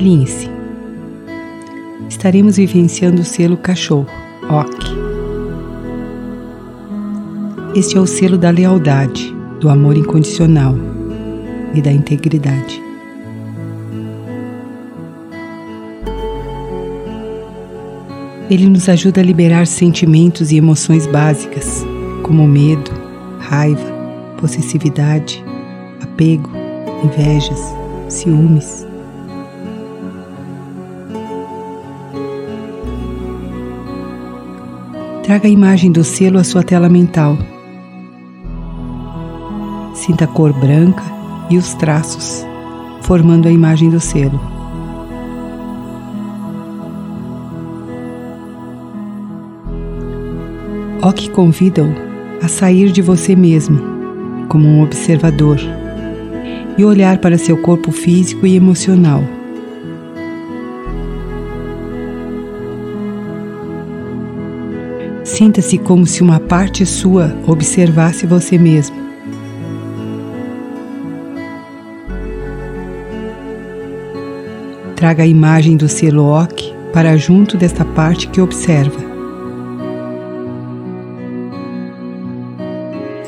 Alinhe-se. Estaremos vivenciando o selo cachorro, OK. Este é o selo da lealdade, do amor incondicional e da integridade. Ele nos ajuda a liberar sentimentos e emoções básicas, como medo, raiva, possessividade, apego, invejas, ciúmes. Traga a imagem do selo à sua tela mental. Sinta a cor branca e os traços, formando a imagem do selo. Ok convida-o a sair de você mesmo, como um observador, e olhar para seu corpo físico e emocional. Sinta-se como se uma parte sua observasse você mesmo. Traga a imagem do selo OK para junto desta parte que observa.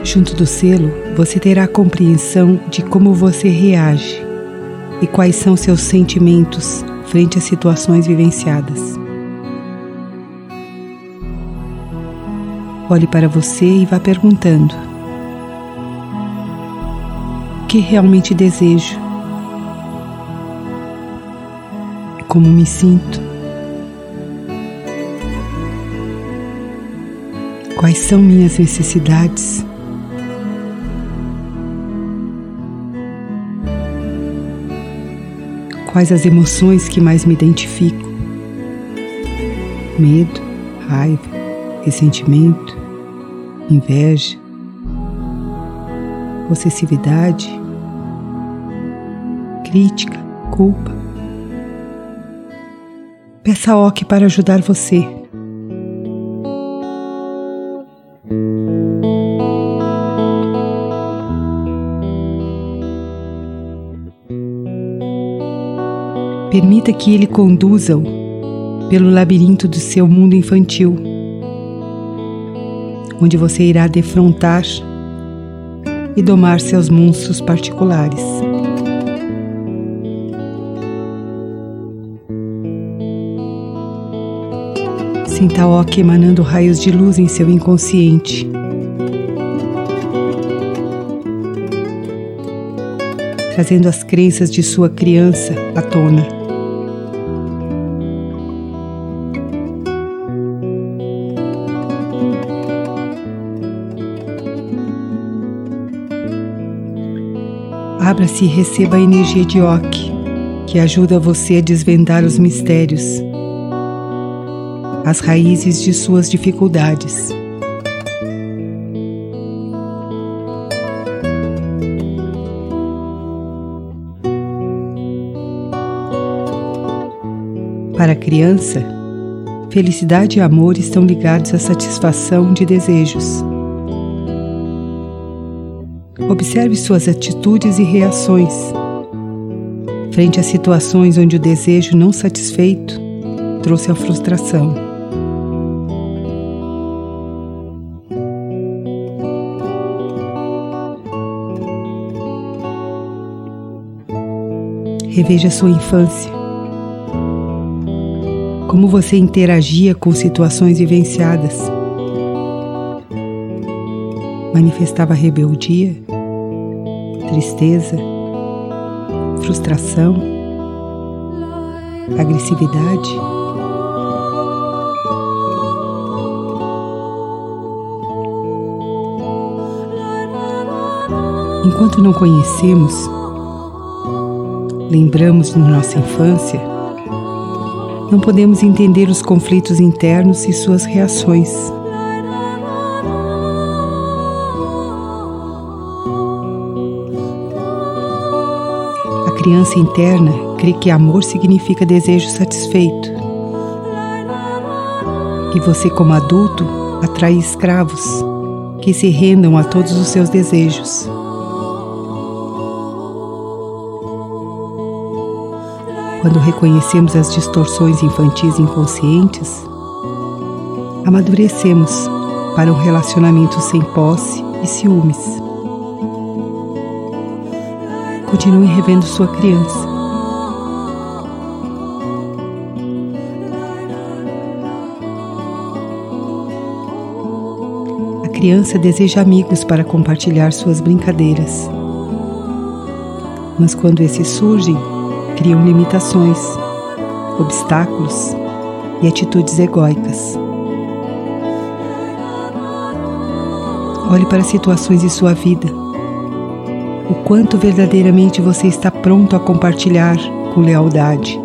Junto do selo, você terá compreensão de como você reage e quais são seus sentimentos frente às situações vivenciadas. Olhe para você e vá perguntando: O que realmente desejo? Como me sinto? Quais são minhas necessidades? Quais as emoções que mais me identifico? Medo, raiva, ressentimento, inveja, possessividade, crítica, culpa. Peça a Ok para ajudar você. Permita que ele conduza-o pelo labirinto do seu mundo infantil, onde você irá defrontar e domar seus monstros particulares. Sinta a Oca emanando raios de luz em seu inconsciente. Trazendo as crenças de sua criança à tona. Abra-se e receba a energia de Ok, que ajuda você a desvendar os mistérios, as raízes de suas dificuldades. Para a criança, felicidade e amor estão ligados à satisfação de desejos. Observe suas atitudes e reações. Frente a situações onde o desejo não satisfeito trouxe a frustração. Reveja sua infância. Como você interagia com situações vivenciadas. Manifestava rebeldia? Tristeza, frustração, agressividade. Enquanto não conhecemos, lembramos de nossa infância, não podemos entender os conflitos internos e suas reações. Criança interna crê que amor significa desejo satisfeito. E você, como adulto, atrai escravos que se rendam a todos os seus desejos. Quando reconhecemos as distorções infantis inconscientes, amadurecemos para um relacionamento sem posse e ciúmes. Continue revendo sua criança. A criança deseja amigos para compartilhar suas brincadeiras. Mas quando esses surgem, criam limitações, obstáculos e atitudes egóicas. Olhe para situações de sua vida o quanto verdadeiramente você está pronto a compartilhar com lealdade.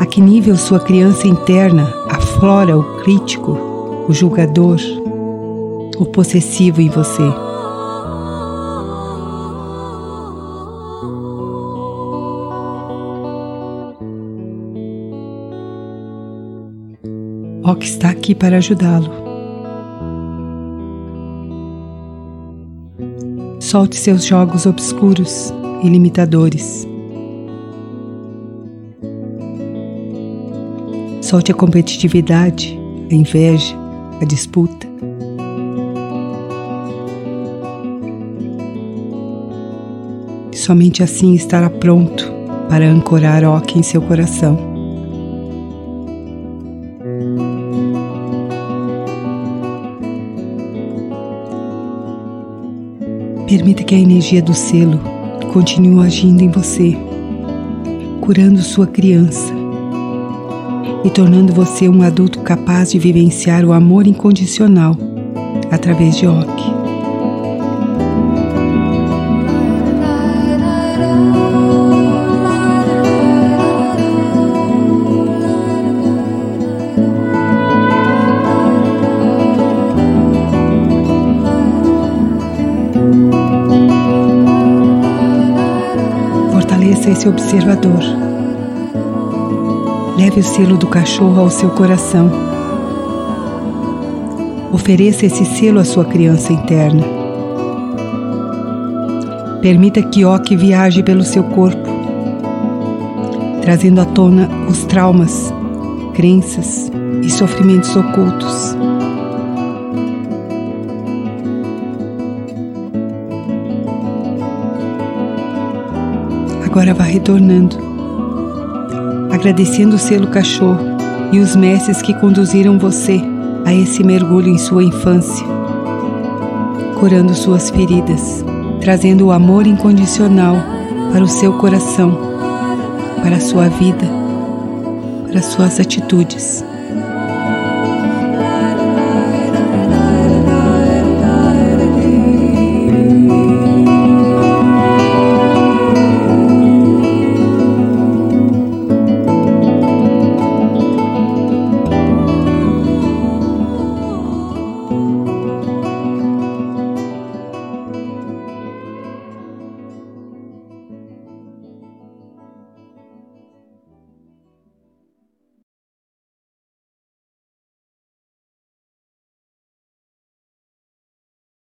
A que nível sua criança interna aflora o crítico, o julgador, o possessivo em você? Que está aqui para ajudá-lo. Solte seus jogos obscuros e limitadores. Solte a competitividade, a inveja, a disputa. Somente assim estará pronto para ancorar Oque em seu coração. Permita que a energia do selo continue agindo em você, curando sua criança e tornando você um adulto capaz de vivenciar o amor incondicional através de Ok. Fortaleça esse observador. Leve o selo do cachorro ao seu coração. Ofereça esse selo à sua criança interna. Permita que Ok viaje pelo seu corpo, trazendo à tona os traumas, crenças e sofrimentos ocultos. Agora vá retornando, agradecendo o selo cachorro e os mestres que conduziram você a esse mergulho em sua infância, curando suas feridas, trazendo o amor incondicional para o seu coração, para a sua vida, para suas atitudes.